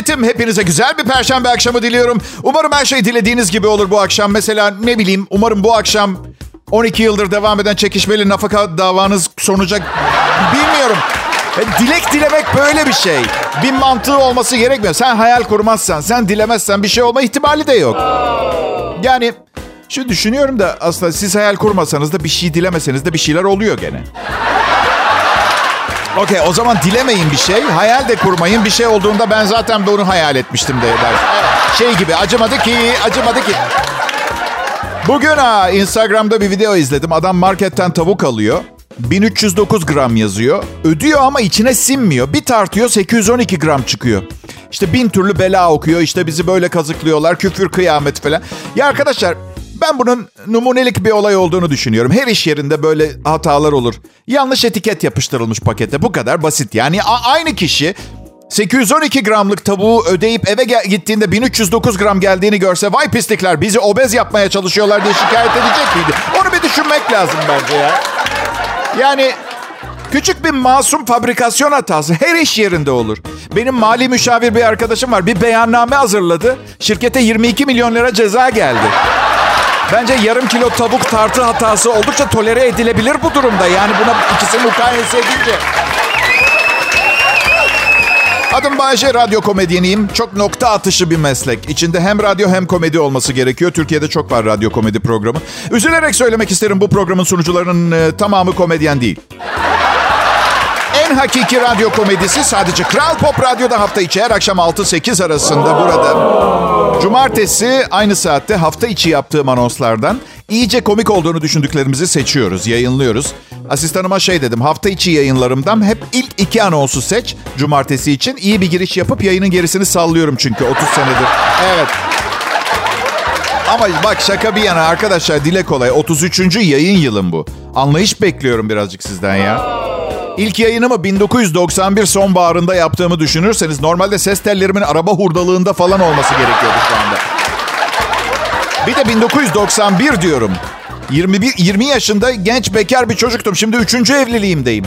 milletim hepinize güzel bir perşembe akşamı diliyorum. Umarım her şey dilediğiniz gibi olur bu akşam. Mesela ne bileyim umarım bu akşam 12 yıldır devam eden çekişmeli nafaka davanız sonuca bilmiyorum. E, Dilek dilemek böyle bir şey. Bir mantığı olması gerekmiyor. Sen hayal kurmazsan, sen dilemezsen bir şey olma ihtimali de yok. Yani şu düşünüyorum da aslında siz hayal kurmasanız da bir şey dilemeseniz de bir şeyler oluyor gene. Okey o zaman dilemeyin bir şey. Hayal de kurmayın. Bir şey olduğunda ben zaten bunu hayal etmiştim de der. Şey gibi acımadı ki, acımadı ki. Bugün ha Instagram'da bir video izledim. Adam marketten tavuk alıyor. 1309 gram yazıyor. Ödüyor ama içine sinmiyor. Bir tartıyor 812 gram çıkıyor. İşte bin türlü bela okuyor. İşte bizi böyle kazıklıyorlar. Küfür kıyamet falan. Ya arkadaşlar ben bunun numunelik bir olay olduğunu düşünüyorum. Her iş yerinde böyle hatalar olur. Yanlış etiket yapıştırılmış pakete. Bu kadar basit. Yani aynı kişi 812 gramlık tavuğu ödeyip eve gel- gittiğinde 1309 gram geldiğini görse vay pislikler bizi obez yapmaya çalışıyorlar diye şikayet edecek miydi? Onu bir düşünmek lazım bence ya. Yani küçük bir masum fabrikasyon hatası her iş yerinde olur. Benim mali müşavir bir arkadaşım var. Bir beyanname hazırladı. Şirkete 22 milyon lira ceza geldi. Bence yarım kilo tavuk tartı hatası oldukça tolere edilebilir bu durumda. Yani buna ikisini mukayese edince. Adım Bayece, radyo komedyeniyim. Çok nokta atışı bir meslek. İçinde hem radyo hem komedi olması gerekiyor. Türkiye'de çok var radyo komedi programı. Üzülerek söylemek isterim bu programın sunucularının e, tamamı komedyen değil. En hakiki radyo komedisi sadece Kral Pop Radyo'da hafta içi her akşam 6-8 arasında burada. Cumartesi aynı saatte hafta içi yaptığım anonslardan iyice komik olduğunu düşündüklerimizi seçiyoruz, yayınlıyoruz. Asistanıma şey dedim, hafta içi yayınlarımdan hep ilk iki anonsu seç. Cumartesi için iyi bir giriş yapıp yayının gerisini sallıyorum çünkü 30 senedir. Evet. Ama bak şaka bir yana arkadaşlar dile kolay. 33. yayın yılım bu. Anlayış bekliyorum birazcık sizden ya. İlk yayınımı 1991 sonbaharında yaptığımı düşünürseniz normalde ses tellerimin araba hurdalığında falan olması gerekiyordu şu anda. Bir de 1991 diyorum. 21 20 yaşında genç bekar bir çocuktum. Şimdi 3. evliliğimdeyim.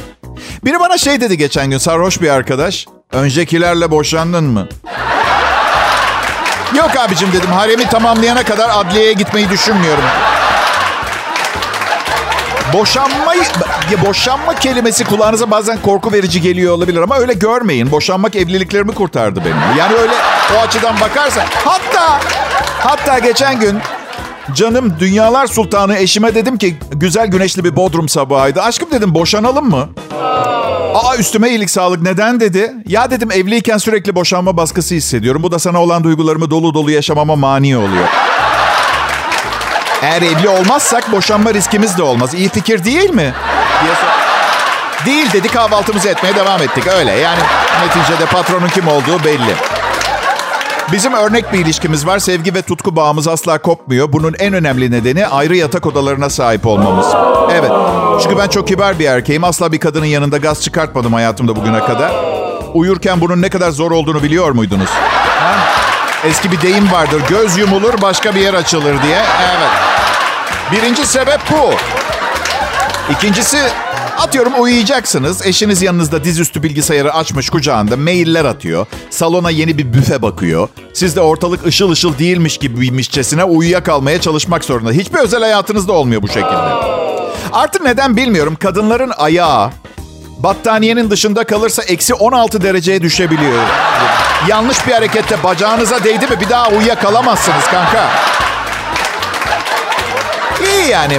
Biri bana şey dedi geçen gün sarhoş bir arkadaş. Öncekilerle boşandın mı? Yok abicim dedim. Haremi tamamlayana kadar adliyeye gitmeyi düşünmüyorum. Boşanmayı, boşanma kelimesi kulağınıza bazen korku verici geliyor olabilir ama öyle görmeyin. Boşanmak evliliklerimi kurtardı benim. Yani öyle o açıdan bakarsan. Hatta, hatta geçen gün canım dünyalar sultanı eşime dedim ki güzel güneşli bir bodrum sabahıydı. Aşkım dedim boşanalım mı? Aa üstüme iyilik sağlık. Neden dedi? Ya dedim evliyken sürekli boşanma baskısı hissediyorum. Bu da sana olan duygularımı dolu dolu yaşamama mani oluyor. Eğer evli olmazsak boşanma riskimiz de olmaz. İyi fikir değil mi? Değil dedi kahvaltımızı etmeye devam ettik. Öyle yani neticede patronun kim olduğu belli. Bizim örnek bir ilişkimiz var. Sevgi ve tutku bağımız asla kopmuyor. Bunun en önemli nedeni ayrı yatak odalarına sahip olmamız. Evet. Çünkü ben çok kibar bir erkeğim. Asla bir kadının yanında gaz çıkartmadım hayatımda bugüne kadar. Uyurken bunun ne kadar zor olduğunu biliyor muydunuz? Ha? Eski bir deyim vardır. Göz yumulur başka bir yer açılır diye. Evet. Birinci sebep bu. İkincisi atıyorum uyuyacaksınız. Eşiniz yanınızda dizüstü bilgisayarı açmış kucağında mailler atıyor. Salona yeni bir büfe bakıyor. Siz de ortalık ışıl ışıl değilmiş gibiymişçesine uyuyakalmaya çalışmak zorunda. Hiçbir özel hayatınızda olmuyor bu şekilde. Artık neden bilmiyorum. Kadınların ayağı battaniyenin dışında kalırsa eksi 16 dereceye düşebiliyor. Yanlış bir harekette bacağınıza değdi mi bir daha uyuyakalamazsınız kanka. İyi yani.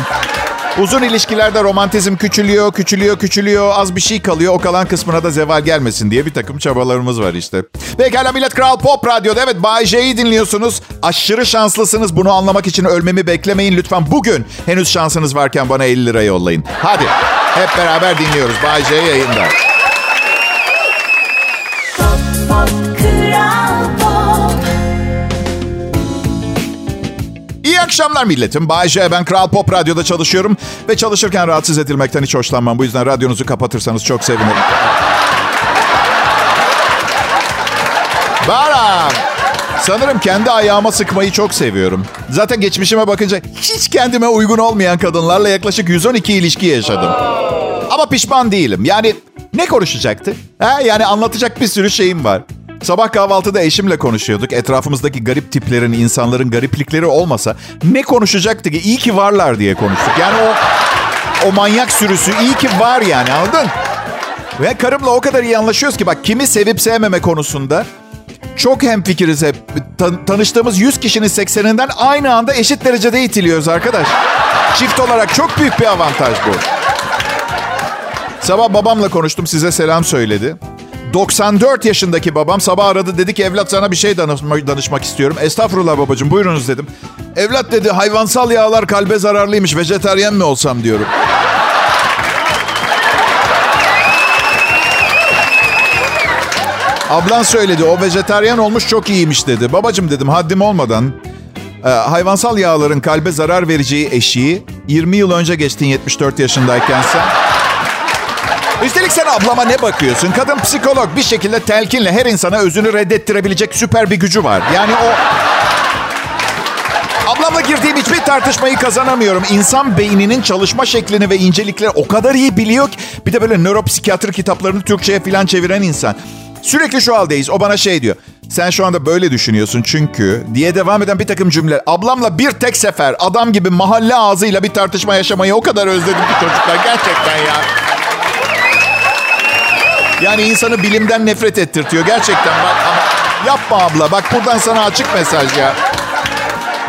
Uzun ilişkilerde romantizm küçülüyor, küçülüyor, küçülüyor. Az bir şey kalıyor. O kalan kısmına da zeval gelmesin diye bir takım çabalarımız var işte. Pekala Millet Kral Pop Radyo'da evet Bay J'yi dinliyorsunuz. Aşırı şanslısınız. Bunu anlamak için ölmemi beklemeyin. Lütfen bugün henüz şansınız varken bana 50 lira yollayın. Hadi hep beraber dinliyoruz. Bay J yayında. İyi akşamlar milletim. Bay J, ben Kral Pop Radyo'da çalışıyorum. Ve çalışırken rahatsız edilmekten hiç hoşlanmam. Bu yüzden radyonuzu kapatırsanız çok sevinirim. Baram. Sanırım kendi ayağıma sıkmayı çok seviyorum. Zaten geçmişime bakınca hiç kendime uygun olmayan kadınlarla yaklaşık 112 ilişki yaşadım. Ama pişman değilim. Yani ne konuşacaktı? Ha, yani anlatacak bir sürü şeyim var. Sabah kahvaltıda eşimle konuşuyorduk. Etrafımızdaki garip tiplerin, insanların gariplikleri olmasa ne konuşacaktı ki? İyi ki varlar diye konuştuk. Yani o o manyak sürüsü iyi ki var yani anladın? Ve karımla o kadar iyi anlaşıyoruz ki bak kimi sevip sevmeme konusunda çok hemfikiriz hep. Tan- tanıştığımız 100 kişinin 80'inden aynı anda eşit derecede itiliyoruz arkadaş. Çift olarak çok büyük bir avantaj bu. Sabah babamla konuştum size selam söyledi. 94 yaşındaki babam sabah aradı dedi ki evlat sana bir şey danışma, danışmak istiyorum. Estağfurullah babacığım buyurunuz dedim. Evlat dedi hayvansal yağlar kalbe zararlıymış vejeteryen mi olsam diyorum. Ablan söyledi o vejeteryan olmuş çok iyiymiş dedi. Babacım dedim haddim olmadan e, hayvansal yağların kalbe zarar vereceği eşiği 20 yıl önce geçtin 74 yaşındayken sen. Üstelik sen ablama ne bakıyorsun? Kadın psikolog bir şekilde telkinle her insana özünü reddettirebilecek süper bir gücü var. Yani o... Ablamla girdiğim hiçbir tartışmayı kazanamıyorum. İnsan beyninin çalışma şeklini ve incelikleri o kadar iyi biliyor ki... Bir de böyle nöropsikiyatri kitaplarını Türkçe'ye falan çeviren insan. Sürekli şu haldeyiz. O bana şey diyor. Sen şu anda böyle düşünüyorsun çünkü diye devam eden bir takım cümle. Ablamla bir tek sefer adam gibi mahalle ağzıyla bir tartışma yaşamayı o kadar özledim ki çocuklar. Gerçekten ya. Yani insanı bilimden nefret ettirtiyor. Gerçekten bak ama yapma abla. Bak buradan sana açık mesaj ya.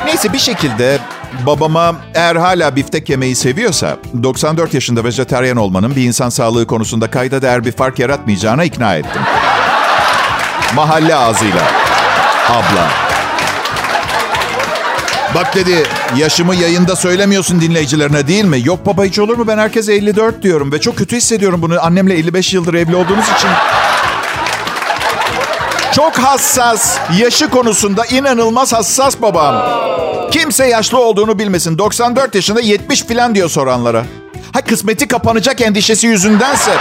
Neyse bir şekilde babama eğer hala biftek yemeyi seviyorsa 94 yaşında vejeteryan olmanın bir insan sağlığı konusunda kayda değer bir fark yaratmayacağına ikna ettim. Mahalle ağzıyla. Abla. Bak dedi yaşımı yayında söylemiyorsun dinleyicilerine değil mi? Yok baba hiç olur mu? Ben herkese 54 diyorum ve çok kötü hissediyorum bunu. Annemle 55 yıldır evli olduğumuz için. Çok hassas. Yaşı konusunda inanılmaz hassas babam. Kimse yaşlı olduğunu bilmesin. 94 yaşında 70 falan diyor soranlara. Ha kısmeti kapanacak endişesi yüzündense.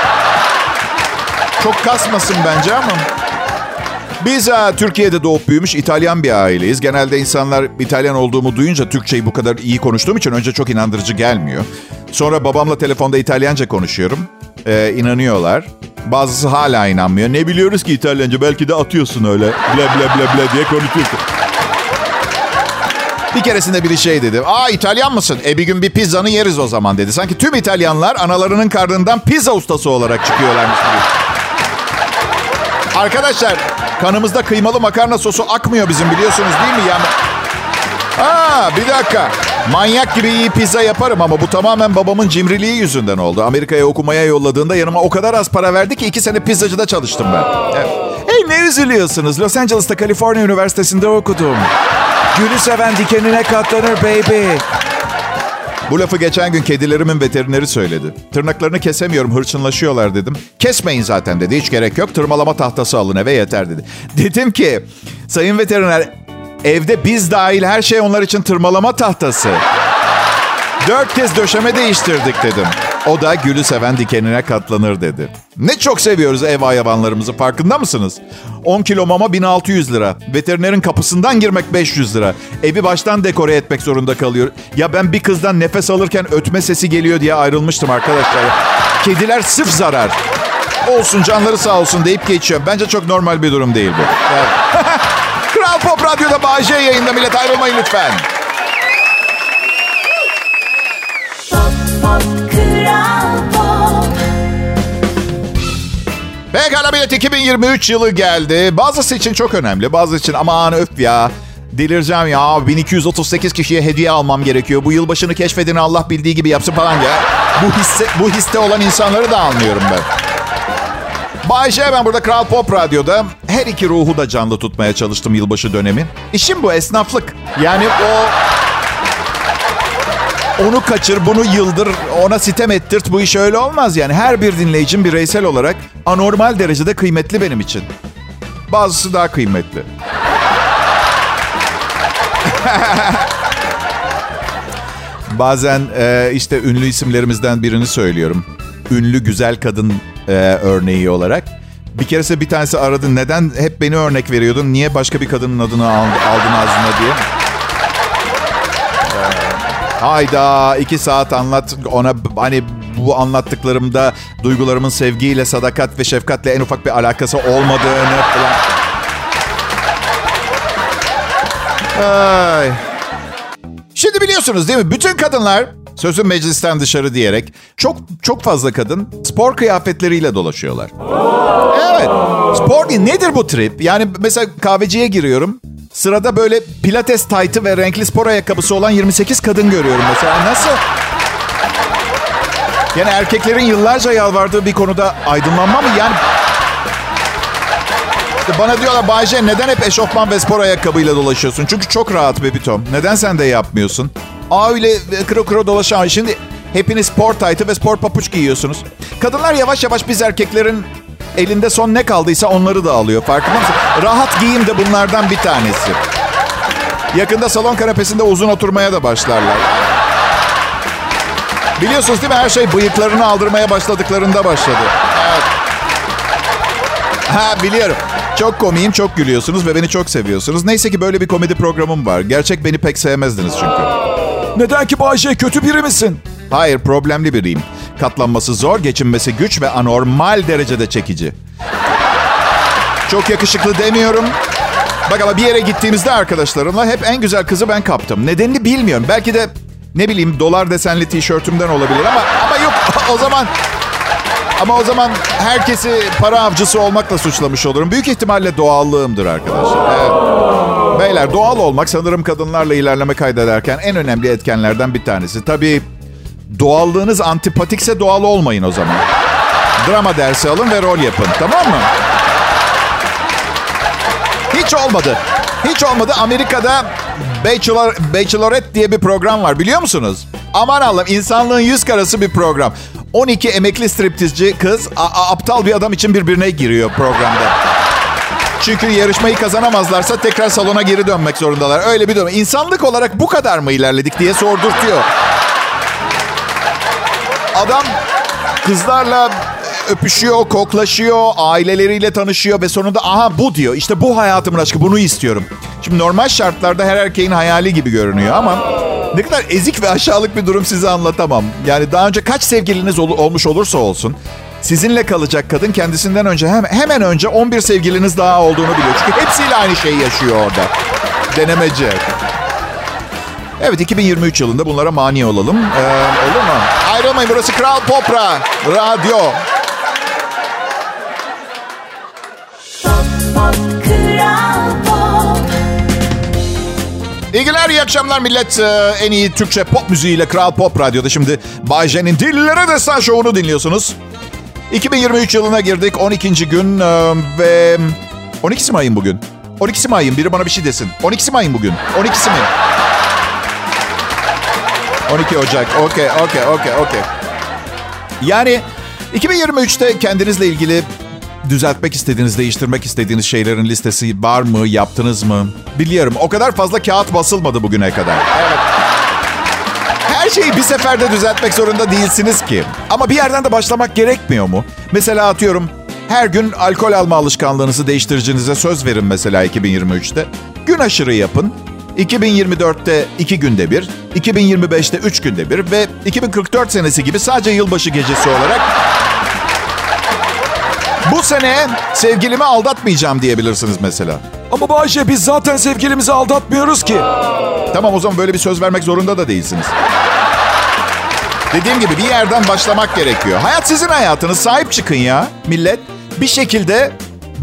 Çok kasmasın bence ama. Biz ha, Türkiye'de doğup büyümüş İtalyan bir aileyiz. Genelde insanlar İtalyan olduğumu duyunca Türkçeyi bu kadar iyi konuştuğum için önce çok inandırıcı gelmiyor. Sonra babamla telefonda İtalyanca konuşuyorum. Ee, inanıyorlar. Bazısı hala inanmıyor. Ne biliyoruz ki İtalyanca? Belki de atıyorsun öyle. Bla bla bla bla diye konuşuyorsun. Bir keresinde biri şey dedi. Aa İtalyan mısın? E bir gün bir pizzanı yeriz o zaman dedi. Sanki tüm İtalyanlar analarının karnından pizza ustası olarak çıkıyorlarmış gibi. Arkadaşlar kanımızda kıymalı makarna sosu akmıyor bizim biliyorsunuz değil mi? Yani... Aa bir dakika. Manyak gibi iyi pizza yaparım ama bu tamamen babamın cimriliği yüzünden oldu. Amerika'ya okumaya yolladığında yanıma o kadar az para verdi ki iki sene pizzacıda çalıştım ben. Hey ne üzülüyorsunuz? Los Angeles'ta Kaliforniya Üniversitesi'nde okudum. Gülü seven dikenine katlanır baby. Bu lafı geçen gün kedilerimin veterineri söyledi. Tırnaklarını kesemiyorum, hırçınlaşıyorlar dedim. Kesmeyin zaten dedi, hiç gerek yok. Tırmalama tahtası alın eve yeter dedi. Dedim ki, sayın veteriner, evde biz dahil her şey onlar için tırmalama tahtası. Dört kez döşeme değiştirdik dedim. O da gülü seven dikenine katlanır dedi. Ne çok seviyoruz ev hayvanlarımızı farkında mısınız? 10 kilo mama 1600 lira. Veterinerin kapısından girmek 500 lira. Evi baştan dekore etmek zorunda kalıyor. Ya ben bir kızdan nefes alırken ötme sesi geliyor diye ayrılmıştım arkadaşlar. Kediler sıf zarar. Olsun canları sağ olsun deyip geçiyorum. Bence çok normal bir durum değil bu. Evet. Kral Pop Radyo'da Bağcay yayında millet ayrılmayın lütfen. Pekala millet 2023 yılı geldi. Bazısı için çok önemli. Bazı için aman öf ya. Delireceğim ya. 1238 kişiye hediye almam gerekiyor. Bu yılbaşını keşfedin Allah bildiği gibi yapsın falan ya. Bu hisse, bu histe olan insanları da anlıyorum ben. Bay J ben burada Kral Pop Radyo'da her iki ruhu da canlı tutmaya çalıştım yılbaşı dönemi. İşim bu esnaflık. Yani o onu kaçır, bunu yıldır, ona sitem ettirt. Bu iş öyle olmaz yani. Her bir dinleyicim bireysel olarak anormal derecede kıymetli benim için. Bazısı daha kıymetli. Bazen e, işte ünlü isimlerimizden birini söylüyorum. Ünlü güzel kadın e, örneği olarak. Bir kerese bir tanesi aradı. Neden hep beni örnek veriyordun? Niye başka bir kadının adını aldın ağzına diye. Hayda iki saat anlat ona hani bu anlattıklarımda duygularımın sevgiyle, sadakat ve şefkatle en ufak bir alakası olmadığını falan. Ay. Şimdi biliyorsunuz değil mi? Bütün kadınlar sözün meclisten dışarı diyerek çok çok fazla kadın spor kıyafetleriyle dolaşıyorlar. Evet. Spor nedir bu trip? Yani mesela kahveciye giriyorum. Sırada böyle pilates taytı ve renkli spor ayakkabısı olan 28 kadın görüyorum mesela. Nasıl? Yani erkeklerin yıllarca yalvardığı bir konuda aydınlanma mı? Yani bana diyorlar Bayce neden hep eşofman ve spor ayakkabıyla dolaşıyorsun? Çünkü çok rahat Bebitom. Neden sen de yapmıyorsun? Aa öyle kro kro dolaşan. Şimdi hepiniz spor taytı ve spor papuç giyiyorsunuz. Kadınlar yavaş yavaş biz erkeklerin elinde son ne kaldıysa onları da alıyor. Farkında mısın? Rahat giyim de bunlardan bir tanesi. Yakında salon kanepesinde uzun oturmaya da başlarlar. Biliyorsunuz değil mi her şey bıyıklarını aldırmaya başladıklarında başladı. Evet. Ha biliyorum. Çok komiyim, çok gülüyorsunuz ve beni çok seviyorsunuz. Neyse ki böyle bir komedi programım var. Gerçek beni pek sevmezdiniz çünkü. Neden ki Bayşe kötü biri misin? Hayır, problemli biriyim. Katlanması zor, geçinmesi güç ve anormal derecede çekici. Çok yakışıklı demiyorum. Bak ama bir yere gittiğimizde arkadaşlarımla hep en güzel kızı ben kaptım. Nedenini bilmiyorum. Belki de ne bileyim dolar desenli tişörtümden olabilir ama ama yok o zaman ama o zaman herkesi para avcısı olmakla suçlamış olurum. Büyük ihtimalle doğallığımdır arkadaşlar. Evet. Beyler doğal olmak sanırım kadınlarla ilerleme kaydederken en önemli etkenlerden bir tanesi. Tabii doğallığınız antipatikse doğal olmayın o zaman. Drama dersi alın ve rol yapın tamam mı? Hiç olmadı. Hiç olmadı. Amerika'da Bachelor, Bachelorette diye bir program var biliyor musunuz? Aman Allah'ım insanlığın yüz karası bir program. 12 emekli striptizci kız a- aptal bir adam için birbirine giriyor programda. Çünkü yarışmayı kazanamazlarsa tekrar salona geri dönmek zorundalar. Öyle bir durum. İnsanlık olarak bu kadar mı ilerledik diye sordurtuyor. Adam kızlarla öpüşüyor, koklaşıyor, aileleriyle tanışıyor ve sonunda aha bu diyor. İşte bu hayatımın aşkı, bunu istiyorum. Şimdi normal şartlarda her erkeğin hayali gibi görünüyor ama ne kadar ezik ve aşağılık bir durum size anlatamam. Yani daha önce kaç sevgiliniz ol- olmuş olursa olsun sizinle kalacak kadın kendisinden önce hem, hemen önce 11 sevgiliniz daha olduğunu biliyor. Çünkü hepsiyle aynı şeyi yaşıyor orada. Denemeci. Evet 2023 yılında bunlara mani olalım. Ee, olur mu? Ayrılmayın burası Kral Popra Radyo. İyi günler, iyi akşamlar millet. Ee, en iyi Türkçe pop müziğiyle Kral Pop Radyo'da şimdi Bay J'nin Dillere Destan Show'unu dinliyorsunuz. 2023 yılına girdik. 12. gün e, ve 12'si mi ayın bugün? 12'si mi ayın? Biri bana bir şey desin. 12'si mi ayın bugün? 12'si mi? 12 Ocak. Okey, okey, okey, okey. Yani 2023'te kendinizle ilgili düzeltmek istediğiniz, değiştirmek istediğiniz şeylerin listesi var mı? Yaptınız mı? Biliyorum. O kadar fazla kağıt basılmadı bugüne kadar. Evet. Her şeyi bir seferde düzeltmek zorunda değilsiniz ki. Ama bir yerden de başlamak gerekmiyor mu? Mesela atıyorum her gün alkol alma alışkanlığınızı değiştireceğinize söz verin mesela 2023'te. Gün aşırı yapın. 2024'te 2 günde bir, 2025'te 3 günde bir ve 2044 senesi gibi sadece yılbaşı gecesi olarak bu sene sevgilimi aldatmayacağım diyebilirsiniz mesela. Ama Bayşe biz zaten sevgilimizi aldatmıyoruz ki. Tamam o zaman böyle bir söz vermek zorunda da değilsiniz. Dediğim gibi bir yerden başlamak gerekiyor. Hayat sizin hayatınız. Sahip çıkın ya millet. Bir şekilde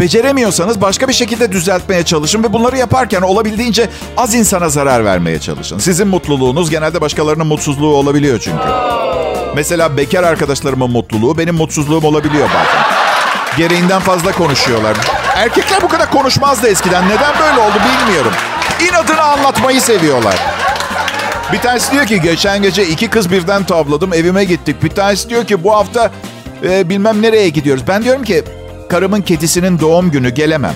beceremiyorsanız başka bir şekilde düzeltmeye çalışın ve bunları yaparken olabildiğince az insana zarar vermeye çalışın. Sizin mutluluğunuz genelde başkalarının mutsuzluğu olabiliyor çünkü. Mesela bekar arkadaşlarımın mutluluğu benim mutsuzluğum olabiliyor bazen. Gereğinden fazla konuşuyorlar. Erkekler bu kadar konuşmazdı eskiden. Neden böyle oldu bilmiyorum. İnadını anlatmayı seviyorlar. Bir tanesi diyor ki geçen gece iki kız birden tavladım evime gittik. Bir tanesi diyor ki bu hafta e, bilmem nereye gidiyoruz. Ben diyorum ki karımın kedisinin doğum günü gelemem.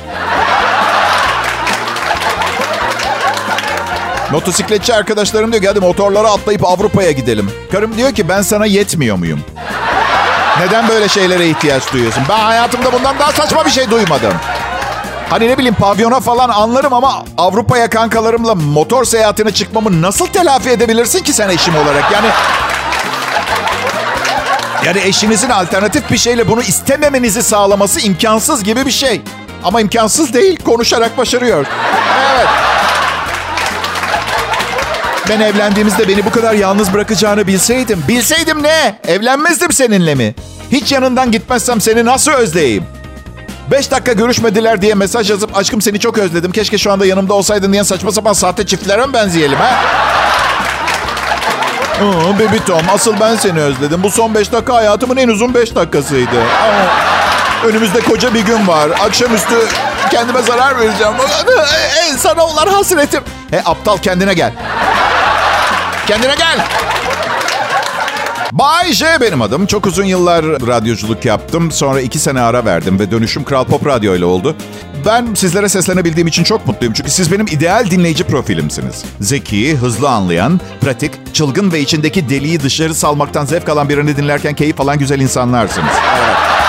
Motosikletçi arkadaşlarım diyor ki hadi motorlara atlayıp Avrupa'ya gidelim. Karım diyor ki ben sana yetmiyor muyum? Neden böyle şeylere ihtiyaç duyuyorsun? Ben hayatımda bundan daha saçma bir şey duymadım. Hani ne bileyim pavyona falan anlarım ama Avrupa'ya kankalarımla motor seyahatine çıkmamı nasıl telafi edebilirsin ki sen eşim olarak? Yani yani eşinizin alternatif bir şeyle bunu istememenizi sağlaması imkansız gibi bir şey. Ama imkansız değil. Konuşarak başarıyor. Evet. Ben evlendiğimizde beni bu kadar yalnız bırakacağını bilseydim. Bilseydim ne? Evlenmezdim seninle mi? Hiç yanından gitmezsem seni nasıl özleyeyim? Beş dakika görüşmediler diye mesaj yazıp aşkım seni çok özledim. Keşke şu anda yanımda olsaydın diyen saçma sapan sahte çiftlere mi benzeyelim ha? Aa, baby Tom asıl ben seni özledim. Bu son beş dakika hayatımın en uzun beş dakikasıydı. Aa, önümüzde koca bir gün var. Akşamüstü kendime zarar vereceğim. Sana olan hasretim. He aptal kendine gel. Kendine gel. Bay J benim adım. Çok uzun yıllar radyoculuk yaptım. Sonra iki sene ara verdim ve dönüşüm Kral Pop Radyo ile oldu. Ben sizlere seslenebildiğim için çok mutluyum. Çünkü siz benim ideal dinleyici profilimsiniz. Zeki, hızlı anlayan, pratik, çılgın ve içindeki deliği dışarı salmaktan zevk alan birini dinlerken keyif alan güzel insanlarsınız. Evet.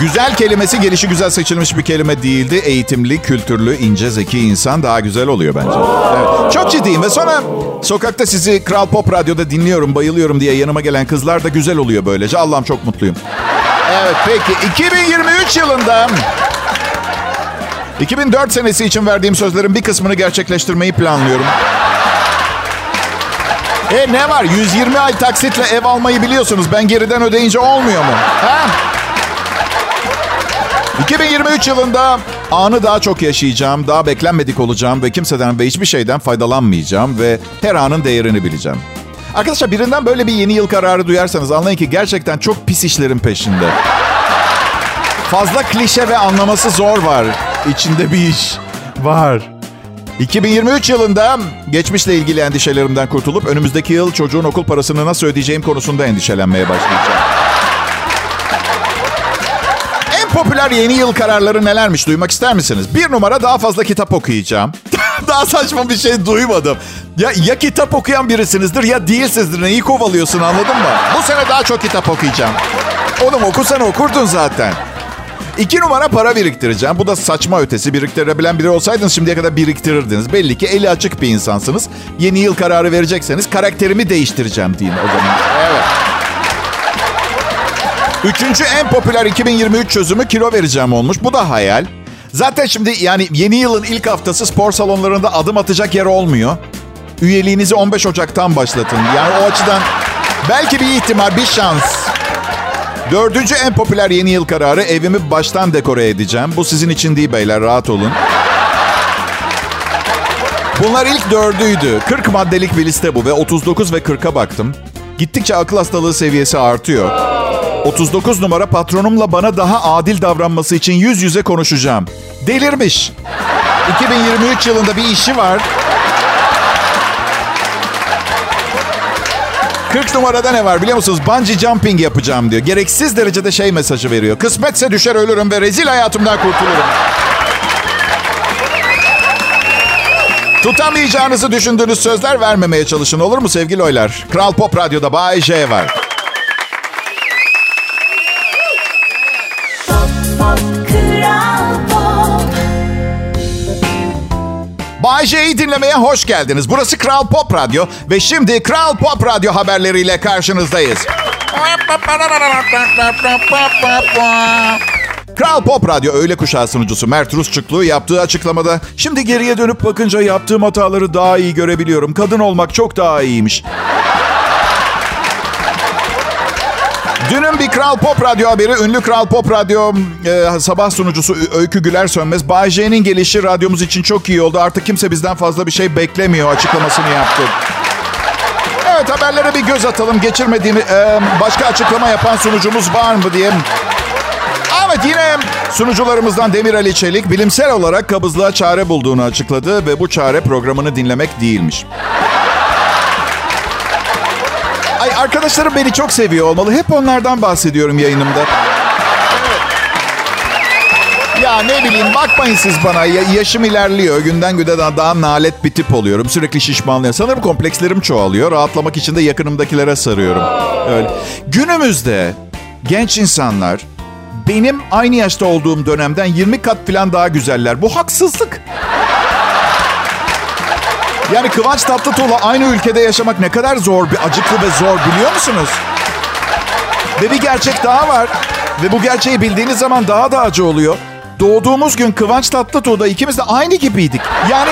Güzel kelimesi gelişi güzel seçilmiş bir kelime değildi. Eğitimli, kültürlü, ince, zeki insan daha güzel oluyor bence. Evet. Çok ciddiyim ve sonra sokakta sizi Kral Pop Radyo'da dinliyorum, bayılıyorum diye yanıma gelen kızlar da güzel oluyor böylece. Allah'ım çok mutluyum. Evet peki 2023 yılında 2004 senesi için verdiğim sözlerin bir kısmını gerçekleştirmeyi planlıyorum. E ne var 120 ay taksitle ev almayı biliyorsunuz. Ben geriden ödeyince olmuyor mu? Ha? 2023 yılında anı daha çok yaşayacağım, daha beklenmedik olacağım ve kimseden ve hiçbir şeyden faydalanmayacağım ve her anın değerini bileceğim. Arkadaşlar birinden böyle bir yeni yıl kararı duyarsanız anlayın ki gerçekten çok pis işlerin peşinde. Fazla klişe ve anlaması zor var. İçinde bir iş var. 2023 yılında geçmişle ilgili endişelerimden kurtulup önümüzdeki yıl çocuğun okul parasını nasıl ödeyeceğim konusunda endişelenmeye başlayacağım. Popüler yeni yıl kararları nelermiş duymak ister misiniz? Bir numara daha fazla kitap okuyacağım. daha saçma bir şey duymadım. Ya, ya kitap okuyan birisinizdir ya değilsizdir. Neyi kovalıyorsun anladın mı? Bu sene daha çok kitap okuyacağım. Oğlum okursan okurdun zaten. İki numara para biriktireceğim. Bu da saçma ötesi. Biriktirebilen biri olsaydınız şimdiye kadar biriktirirdiniz. Belli ki eli açık bir insansınız. Yeni yıl kararı verecekseniz karakterimi değiştireceğim deyin o zaman. Evet. Üçüncü en popüler 2023 çözümü kilo vereceğim olmuş. Bu da hayal. Zaten şimdi yani yeni yılın ilk haftası spor salonlarında adım atacak yer olmuyor. Üyeliğinizi 15 Ocak'tan başlatın. Yani o açıdan belki bir ihtimal, bir şans. Dördüncü en popüler yeni yıl kararı evimi baştan dekore edeceğim. Bu sizin için değil beyler rahat olun. Bunlar ilk dördüydü. 40 maddelik bir liste bu ve 39 ve 40'a baktım. Gittikçe akıl hastalığı seviyesi artıyor. 39 numara patronumla bana daha adil davranması için yüz yüze konuşacağım. Delirmiş. 2023 yılında bir işi var. 40 numarada ne var biliyor musunuz? Bungee jumping yapacağım diyor. Gereksiz derecede şey mesajı veriyor. Kısmetse düşer ölürüm ve rezil hayatımdan kurtulurum. Tutamayacağınızı düşündüğünüz sözler vermemeye çalışın olur mu sevgili oylar? Kral Pop Radyo'da Bay J var. Bay J'yi dinlemeye hoş geldiniz. Burası Kral Pop Radyo ve şimdi Kral Pop Radyo haberleriyle karşınızdayız. Kral Pop Radyo öğle kuşağı sunucusu Mert Rusçuklu yaptığı açıklamada şimdi geriye dönüp bakınca yaptığım hataları daha iyi görebiliyorum. Kadın olmak çok daha iyiymiş. Dünün bir Kral Pop Radyo haberi. Ünlü Kral Pop Radyo e, sabah sunucusu Öykü Güler Sönmez. Bay J'nin gelişi radyomuz için çok iyi oldu. Artık kimse bizden fazla bir şey beklemiyor açıklamasını yaptı. Evet haberlere bir göz atalım. Geçirmediğimi e, başka açıklama yapan sunucumuz var mı diye. Evet yine sunucularımızdan Demir Ali Çelik bilimsel olarak kabızlığa çare bulduğunu açıkladı ve bu çare programını dinlemek değilmiş. Arkadaşlarım beni çok seviyor olmalı. Hep onlardan bahsediyorum yayınımda. Ya ne bileyim bakmayın siz bana. Ya, yaşım ilerliyor. Günden güne daha, daha nalet bir tip oluyorum. Sürekli şişmanlıyorum. Sanırım komplekslerim çoğalıyor. Rahatlamak için de yakınımdakilere sarıyorum. Öyle. Günümüzde genç insanlar benim aynı yaşta olduğum dönemden 20 kat falan daha güzeller. Bu haksızlık. Yani Kıvanç Tatlıtuğ'la aynı ülkede yaşamak ne kadar zor, bir acıklı ve zor biliyor musunuz? Ve bir gerçek daha var. Ve bu gerçeği bildiğiniz zaman daha da acı oluyor. Doğduğumuz gün Kıvanç Tatlıtuğ'da ikimiz de aynı gibiydik. Yani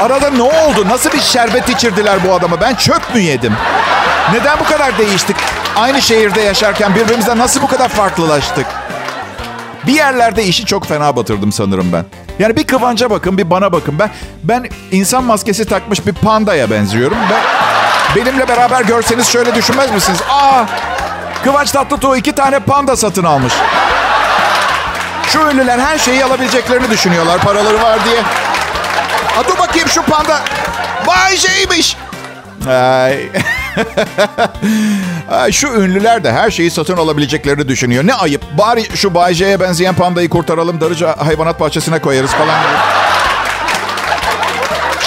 Arada ne oldu? Nasıl bir şerbet içirdiler bu adama? Ben çöp mü yedim? Neden bu kadar değiştik? Aynı şehirde yaşarken birbirimizden nasıl bu kadar farklılaştık? Bir yerlerde işi çok fena batırdım sanırım ben. Yani bir Kıvanç'a bakın, bir bana bakın. Ben ben insan maskesi takmış bir pandaya benziyorum. Ben, benimle beraber görseniz şöyle düşünmez misiniz? Aa, Kıvanç Tatlıtuğ iki tane panda satın almış. Şu ünlüler her şeyi alabileceklerini düşünüyorlar paraları var diye. Ha dur bakayım şu panda. Vay şeymiş. Ay. Şu ünlüler de her şeyi satın alabileceklerini düşünüyor. Ne ayıp. Bari şu Bay J'ye benzeyen pandayı kurtaralım. Darıca hayvanat bahçesine koyarız falan.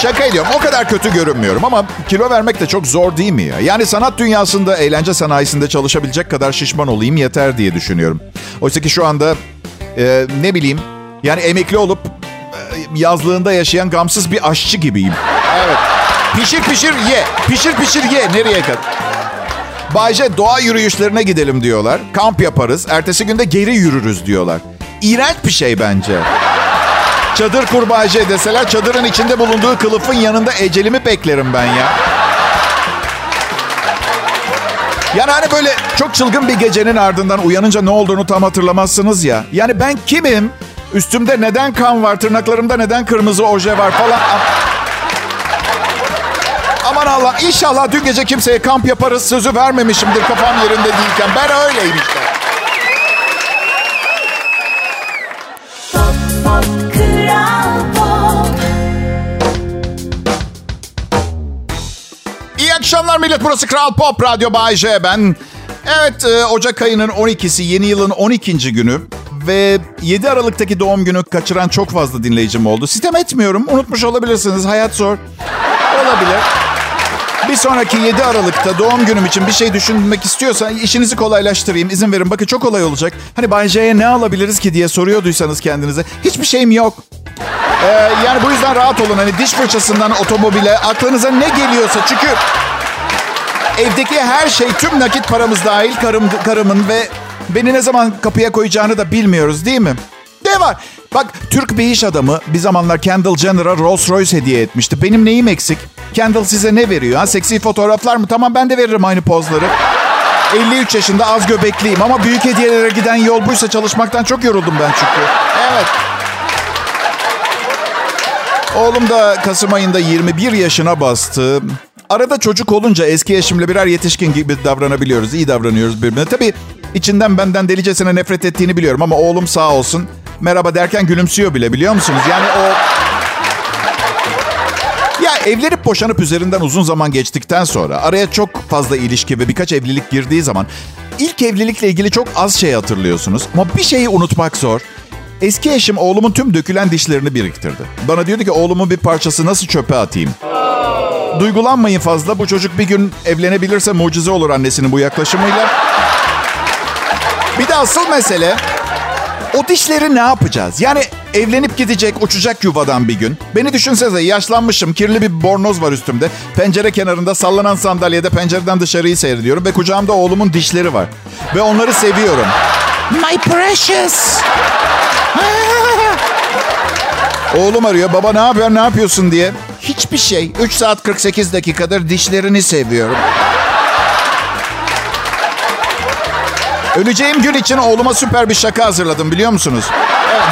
Şaka ediyorum. O kadar kötü görünmüyorum ama kilo vermek de çok zor değil mi ya? Yani sanat dünyasında, eğlence sanayisinde çalışabilecek kadar şişman olayım yeter diye düşünüyorum. Oysa ki şu anda e, ne bileyim yani emekli olup e, yazlığında yaşayan gamsız bir aşçı gibiyim. Evet. Pişir pişir ye. Pişir pişir ye. Nereye kadar? Bayce doğa yürüyüşlerine gidelim diyorlar. Kamp yaparız. Ertesi günde geri yürürüz diyorlar. İğrenç bir şey bence. Çadır kur Bayce deseler çadırın içinde bulunduğu kılıfın yanında ecelimi beklerim ben ya. Yani hani böyle çok çılgın bir gecenin ardından uyanınca ne olduğunu tam hatırlamazsınız ya. Yani ben kimim? Üstümde neden kan var? Tırnaklarımda neden kırmızı oje var falan. Aman Allah inşallah dün gece kimseye kamp yaparız sözü vermemişimdir kafam yerinde değilken. Ben öyleyim işte. İyi akşamlar millet. Burası Kral Pop Radyo Bay J. Ben. Evet e, Ocak ayının 12'si yeni yılın 12. günü. Ve 7 Aralık'taki doğum günü kaçıran çok fazla dinleyicim oldu. Sitem etmiyorum. Unutmuş olabilirsiniz. Hayat zor. Olabilir. Bir sonraki 7 Aralık'ta doğum günüm için bir şey düşünmek istiyorsan işinizi kolaylaştırayım. İzin verin. Bakın çok kolay olacak. Hani Bay J'ye ne alabiliriz ki diye soruyorduysanız kendinize. Hiçbir şeyim yok. Ee, yani bu yüzden rahat olun. Hani diş fırçasından otomobile aklınıza ne geliyorsa. Çünkü evdeki her şey tüm nakit paramız dahil karım, karımın ve beni ne zaman kapıya koyacağını da bilmiyoruz değil mi? Ne var? Bak Türk bir iş adamı bir zamanlar Kendall Jenner'a Rolls Royce hediye etmişti. Benim neyim eksik? Kendall size ne veriyor? Ha? Seksi fotoğraflar mı? Tamam ben de veririm aynı pozları. 53 yaşında az göbekliyim ama büyük hediyelere giden yol buysa çalışmaktan çok yoruldum ben çünkü. Evet. Oğlum da Kasım ayında 21 yaşına bastı. Arada çocuk olunca eski eşimle birer yetişkin gibi davranabiliyoruz. iyi davranıyoruz birbirine. Tabii içinden benden delicesine nefret ettiğini biliyorum ama oğlum sağ olsun. Merhaba derken gülümsüyor bile biliyor musunuz? Yani o... Ya evlenip boşanıp üzerinden uzun zaman geçtikten sonra araya çok fazla ilişki ve birkaç evlilik girdiği zaman ilk evlilikle ilgili çok az şey hatırlıyorsunuz. Ama bir şeyi unutmak zor. Eski eşim oğlumun tüm dökülen dişlerini biriktirdi. Bana diyordu ki oğlumun bir parçası nasıl çöpe atayım? Duygulanmayın fazla. Bu çocuk bir gün evlenebilirse mucize olur annesinin bu yaklaşımıyla. Bir de asıl mesele o dişleri ne yapacağız? Yani evlenip gidecek, uçacak yuvadan bir gün. Beni düşünsenize yaşlanmışım, kirli bir bornoz var üstümde. Pencere kenarında sallanan sandalyede pencereden dışarıyı seyrediyorum ve kucağımda oğlumun dişleri var. Ve onları seviyorum. My precious. Oğlum arıyor. Baba ne haber, ne yapıyorsun diye. Hiçbir şey. 3 saat 48 dakikadır dişlerini seviyorum. Öleceğim gün için oğluma süper bir şaka hazırladım biliyor musunuz?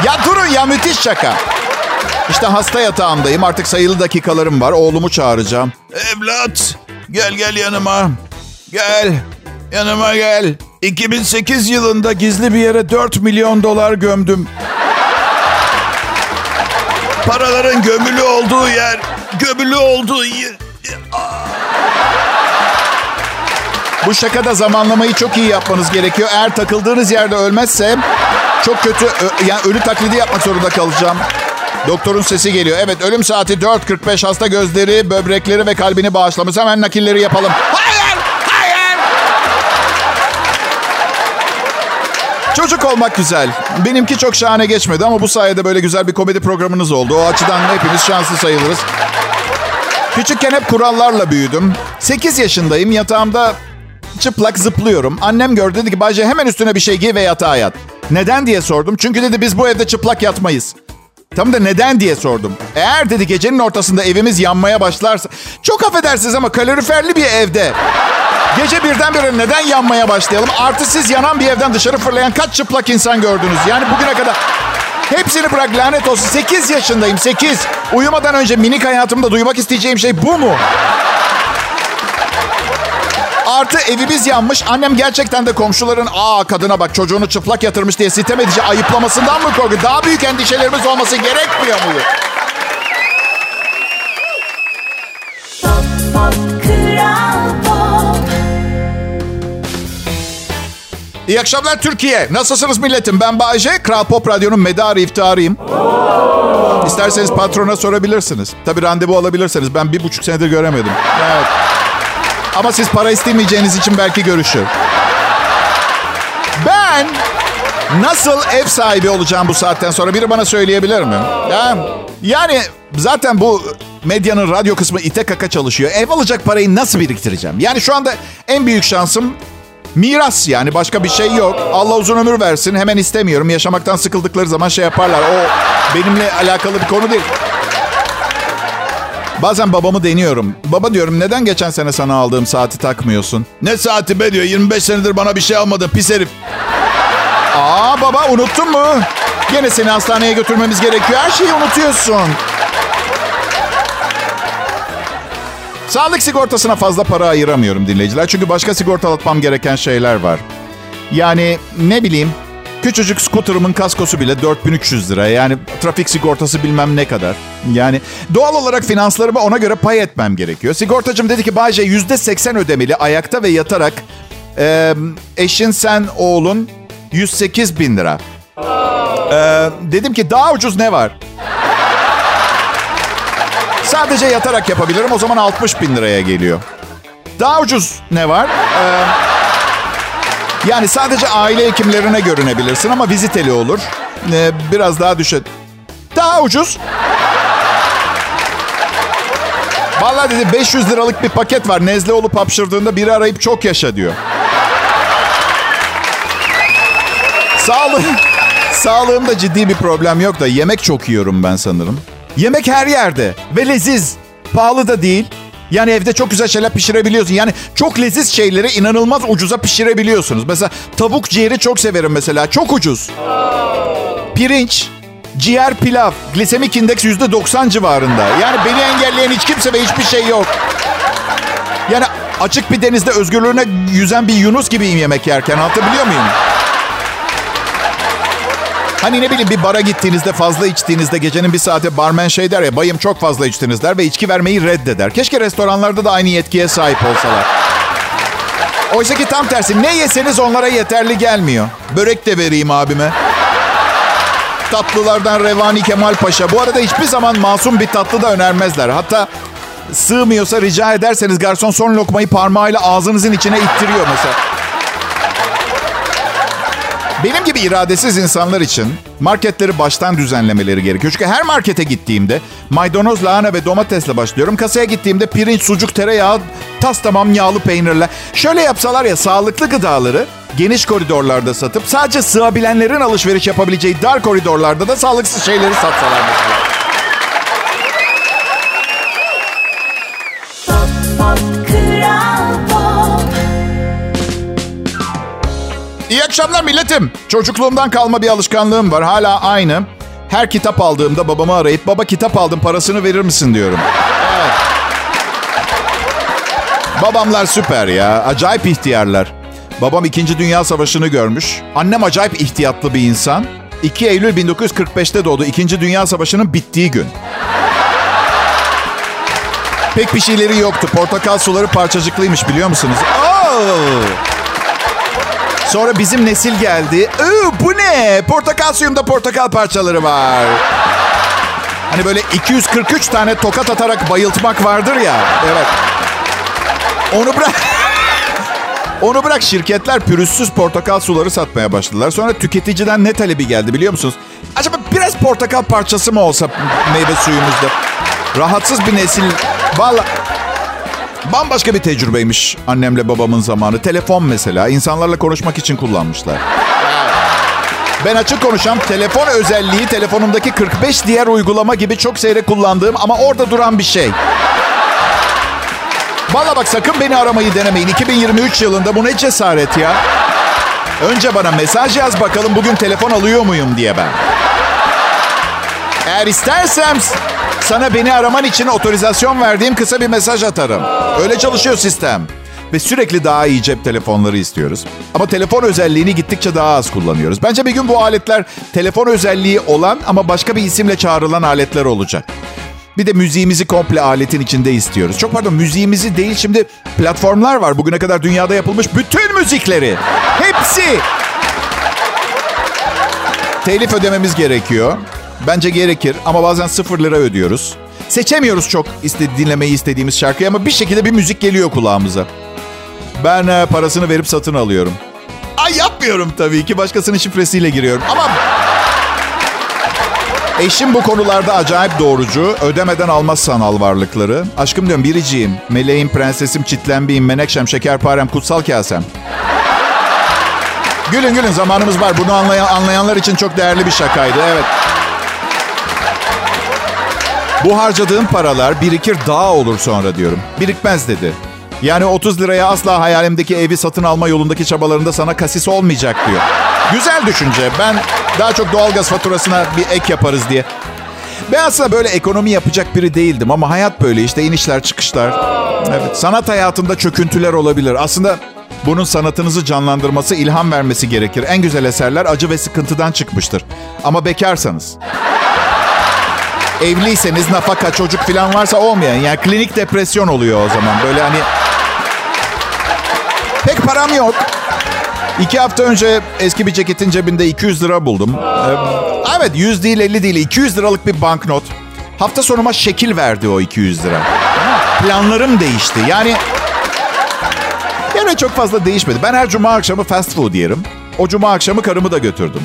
Ya durun ya müthiş şaka. İşte hasta yatağımdayım. Artık sayılı dakikalarım var. Oğlumu çağıracağım. Evlat gel gel yanıma. Gel yanıma gel. 2008 yılında gizli bir yere 4 milyon dolar gömdüm. Paraların gömülü olduğu yer, gömülü olduğu yer. Bu şakada zamanlamayı çok iyi yapmanız gerekiyor. Eğer takıldığınız yerde ölmezse çok kötü yani ölü taklidi yapmak zorunda kalacağım. Doktorun sesi geliyor. Evet ölüm saati 4.45 hasta gözleri, böbrekleri ve kalbini bağışlamış. Hemen nakilleri yapalım. Hayır! Hayır! Çocuk olmak güzel. Benimki çok şahane geçmedi ama bu sayede böyle güzel bir komedi programınız oldu. O açıdan hepimiz şanslı sayılırız. Küçükken hep kurallarla büyüdüm. 8 yaşındayım. Yatağımda çıplak zıplıyorum. Annem gördü dedi ki Bayce hemen üstüne bir şey giy ve yatağa yat. Neden diye sordum. Çünkü dedi biz bu evde çıplak yatmayız. Tam da neden diye sordum. Eğer dedi gecenin ortasında evimiz yanmaya başlarsa... Çok affedersiniz ama kaloriferli bir evde. Gece birdenbire neden yanmaya başlayalım? Artı siz yanan bir evden dışarı fırlayan kaç çıplak insan gördünüz? Yani bugüne kadar... Hepsini bırak lanet olsun. 8 yaşındayım 8. Uyumadan önce minik hayatımda duymak isteyeceğim şey bu mu? Artı evimiz yanmış. Annem gerçekten de komşuların aa kadına bak çocuğunu çıplak yatırmış diye sitem edici ayıplamasından mı korkuyor? Daha büyük endişelerimiz olması gerekmiyor mu? Pop pop pop İyi akşamlar Türkiye. Nasılsınız milletim? Ben Bayece. Kral Pop Radyo'nun medarı iftiharıyım. İsterseniz patrona sorabilirsiniz. Tabii randevu alabilirsiniz. Ben bir buçuk senedir göremedim. Evet. Ama siz para istemeyeceğiniz için belki görüşür. Ben nasıl ev sahibi olacağım bu saatten sonra? Biri bana söyleyebilir mi? Ya, yani zaten bu medyanın radyo kısmı ite kaka çalışıyor. Ev alacak parayı nasıl biriktireceğim? Yani şu anda en büyük şansım Miras yani başka bir şey yok. Allah uzun ömür versin. Hemen istemiyorum. Yaşamaktan sıkıldıkları zaman şey yaparlar. O benimle alakalı bir konu değil. Bazen babamı deniyorum. Baba diyorum neden geçen sene sana aldığım saati takmıyorsun? Ne saati be diyor. 25 senedir bana bir şey almadın pis herif. Aa baba unuttun mu? Gene seni hastaneye götürmemiz gerekiyor. Her şeyi unutuyorsun. Sağlık sigortasına fazla para ayıramıyorum dinleyiciler. Çünkü başka sigortalatmam gereken şeyler var. Yani ne bileyim küçücük skuterımın kaskosu bile 4300 lira. Yani trafik sigortası bilmem ne kadar. Yani doğal olarak finanslarımı ona göre pay etmem gerekiyor. Sigortacım dedi ki Bayce %80 ödemeli ayakta ve yatarak e, eşin sen oğlun 108 bin lira. E, dedim ki daha ucuz ne var? Sadece yatarak yapabilirim. O zaman 60 bin liraya geliyor. Daha ucuz ne var? Ee, yani sadece aile hekimlerine görünebilirsin ama viziteli olur. Ee, biraz daha düşün. Daha ucuz. Vallahi dedi 500 liralık bir paket var. Nezle olup hapşırdığında biri arayıp çok yaşa diyor. Sağlığım, sağlığımda ciddi bir problem yok da yemek çok yiyorum ben sanırım. Yemek her yerde ve leziz. Pahalı da değil. Yani evde çok güzel şeyler pişirebiliyorsun. Yani çok leziz şeyleri inanılmaz ucuza pişirebiliyorsunuz. Mesela tavuk ciğeri çok severim mesela. Çok ucuz. Pirinç, ciğer pilav, glisemik indeks %90 civarında. Yani beni engelleyen hiç kimse ve hiçbir şey yok. Yani açık bir denizde özgürlüğüne yüzen bir Yunus gibiyim yemek yerken. Anlatabiliyor muyum? Hani ne bileyim bir bara gittiğinizde fazla içtiğinizde gecenin bir saate barmen şey der ya bayım çok fazla içtiniz der ve içki vermeyi reddeder. Keşke restoranlarda da aynı yetkiye sahip olsalar. Oysa ki tam tersi ne yeseniz onlara yeterli gelmiyor. Börek de vereyim abime. Tatlılardan Revani Kemal Paşa. Bu arada hiçbir zaman masum bir tatlı da önermezler. Hatta sığmıyorsa rica ederseniz garson son lokmayı parmağıyla ağzınızın içine ittiriyor mesela. Benim gibi iradesiz insanlar için marketleri baştan düzenlemeleri gerekiyor. Çünkü her markete gittiğimde maydanoz, lahana ve domatesle başlıyorum. Kasaya gittiğimde pirinç, sucuk, tereyağı, tas tamam yağlı peynirle. Şöyle yapsalar ya sağlıklı gıdaları geniş koridorlarda satıp sadece sığabilenlerin alışveriş yapabileceği dar koridorlarda da sağlıksız şeyleri satsalar. Akşamlar milletim. Çocukluğumdan kalma bir alışkanlığım var. Hala aynı. Her kitap aldığımda babamı arayıp baba kitap aldım parasını verir misin diyorum. Babamlar süper ya. Acayip ihtiyarlar. Babam 2. Dünya Savaşı'nı görmüş. Annem acayip ihtiyatlı bir insan. 2 Eylül 1945'te doğdu. 2. Dünya Savaşı'nın bittiği gün. Pek bir şeyleri yoktu. Portakal suları parçacıklıymış biliyor musunuz? Oh! Sonra bizim nesil geldi. Iı, bu ne? Portakal suyumda portakal parçaları var. Hani böyle 243 tane tokat atarak bayıltmak vardır ya. Evet. Onu bırak. Onu bırak şirketler pürüzsüz portakal suları satmaya başladılar. Sonra tüketiciden ne talebi geldi biliyor musunuz? Acaba biraz portakal parçası mı olsa meyve suyumuzda? Rahatsız bir nesil. Vallahi Bambaşka bir tecrübeymiş annemle babamın zamanı. Telefon mesela insanlarla konuşmak için kullanmışlar. Ben açık konuşan telefon özelliği telefonumdaki 45 diğer uygulama gibi çok seyrek kullandığım ama orada duran bir şey. Valla bak sakın beni aramayı denemeyin. 2023 yılında bu ne cesaret ya. Önce bana mesaj yaz bakalım bugün telefon alıyor muyum diye ben. Eğer istersem sana beni araman için otorizasyon verdiğim kısa bir mesaj atarım. Öyle çalışıyor sistem. Ve sürekli daha iyi cep telefonları istiyoruz. Ama telefon özelliğini gittikçe daha az kullanıyoruz. Bence bir gün bu aletler telefon özelliği olan ama başka bir isimle çağrılan aletler olacak. Bir de müziğimizi komple aletin içinde istiyoruz. Çok pardon müziğimizi değil şimdi platformlar var. Bugüne kadar dünyada yapılmış bütün müzikleri. Hepsi. Telif ödememiz gerekiyor. Bence gerekir ama bazen sıfır lira ödüyoruz. Seçemiyoruz çok iste, dinlemeyi istediğimiz şarkıyı ama bir şekilde bir müzik geliyor kulağımıza. Ben e, parasını verip satın alıyorum. Ay yapmıyorum tabii ki. Başkasının şifresiyle giriyorum. Ama Eşim bu konularda acayip doğrucu. Ödemeden almaz sanal varlıkları. Aşkım diyorum biriciyim. Meleğim, prensesim, çitlenbiyim, menekşem, şekerparem, kutsal kasem. Gülün gülün zamanımız var. Bunu anlayan, anlayanlar için çok değerli bir şakaydı. Evet. Bu harcadığım paralar birikir daha olur sonra diyorum. Birikmez dedi. Yani 30 liraya asla hayalimdeki evi satın alma yolundaki çabalarında sana kasis olmayacak diyor. Güzel düşünce. Ben daha çok doğalgaz faturasına bir ek yaparız diye. Ben aslında böyle ekonomi yapacak biri değildim ama hayat böyle işte inişler çıkışlar. Evet, sanat hayatında çöküntüler olabilir. Aslında bunun sanatınızı canlandırması, ilham vermesi gerekir. En güzel eserler acı ve sıkıntıdan çıkmıştır. Ama bekarsanız. Evliyseniz nafaka, çocuk falan varsa olmayan. Yani klinik depresyon oluyor o zaman. Böyle hani... Pek param yok. İki hafta önce eski bir ceketin cebinde 200 lira buldum. Ee, evet 100 değil 50 değil 200 liralık bir banknot. Hafta sonuma şekil verdi o 200 lira. Planlarım değişti. Yani yani çok fazla değişmedi. Ben her cuma akşamı fast food yerim. O cuma akşamı karımı da götürdüm.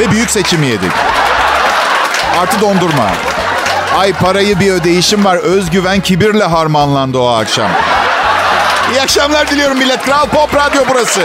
Ve büyük seçimi yedik. Artı dondurma. Ay parayı bir ödeyişim var. Özgüven kibirle harmanlandı o akşam. İyi akşamlar diliyorum millet. Kral Pop Radyo burası.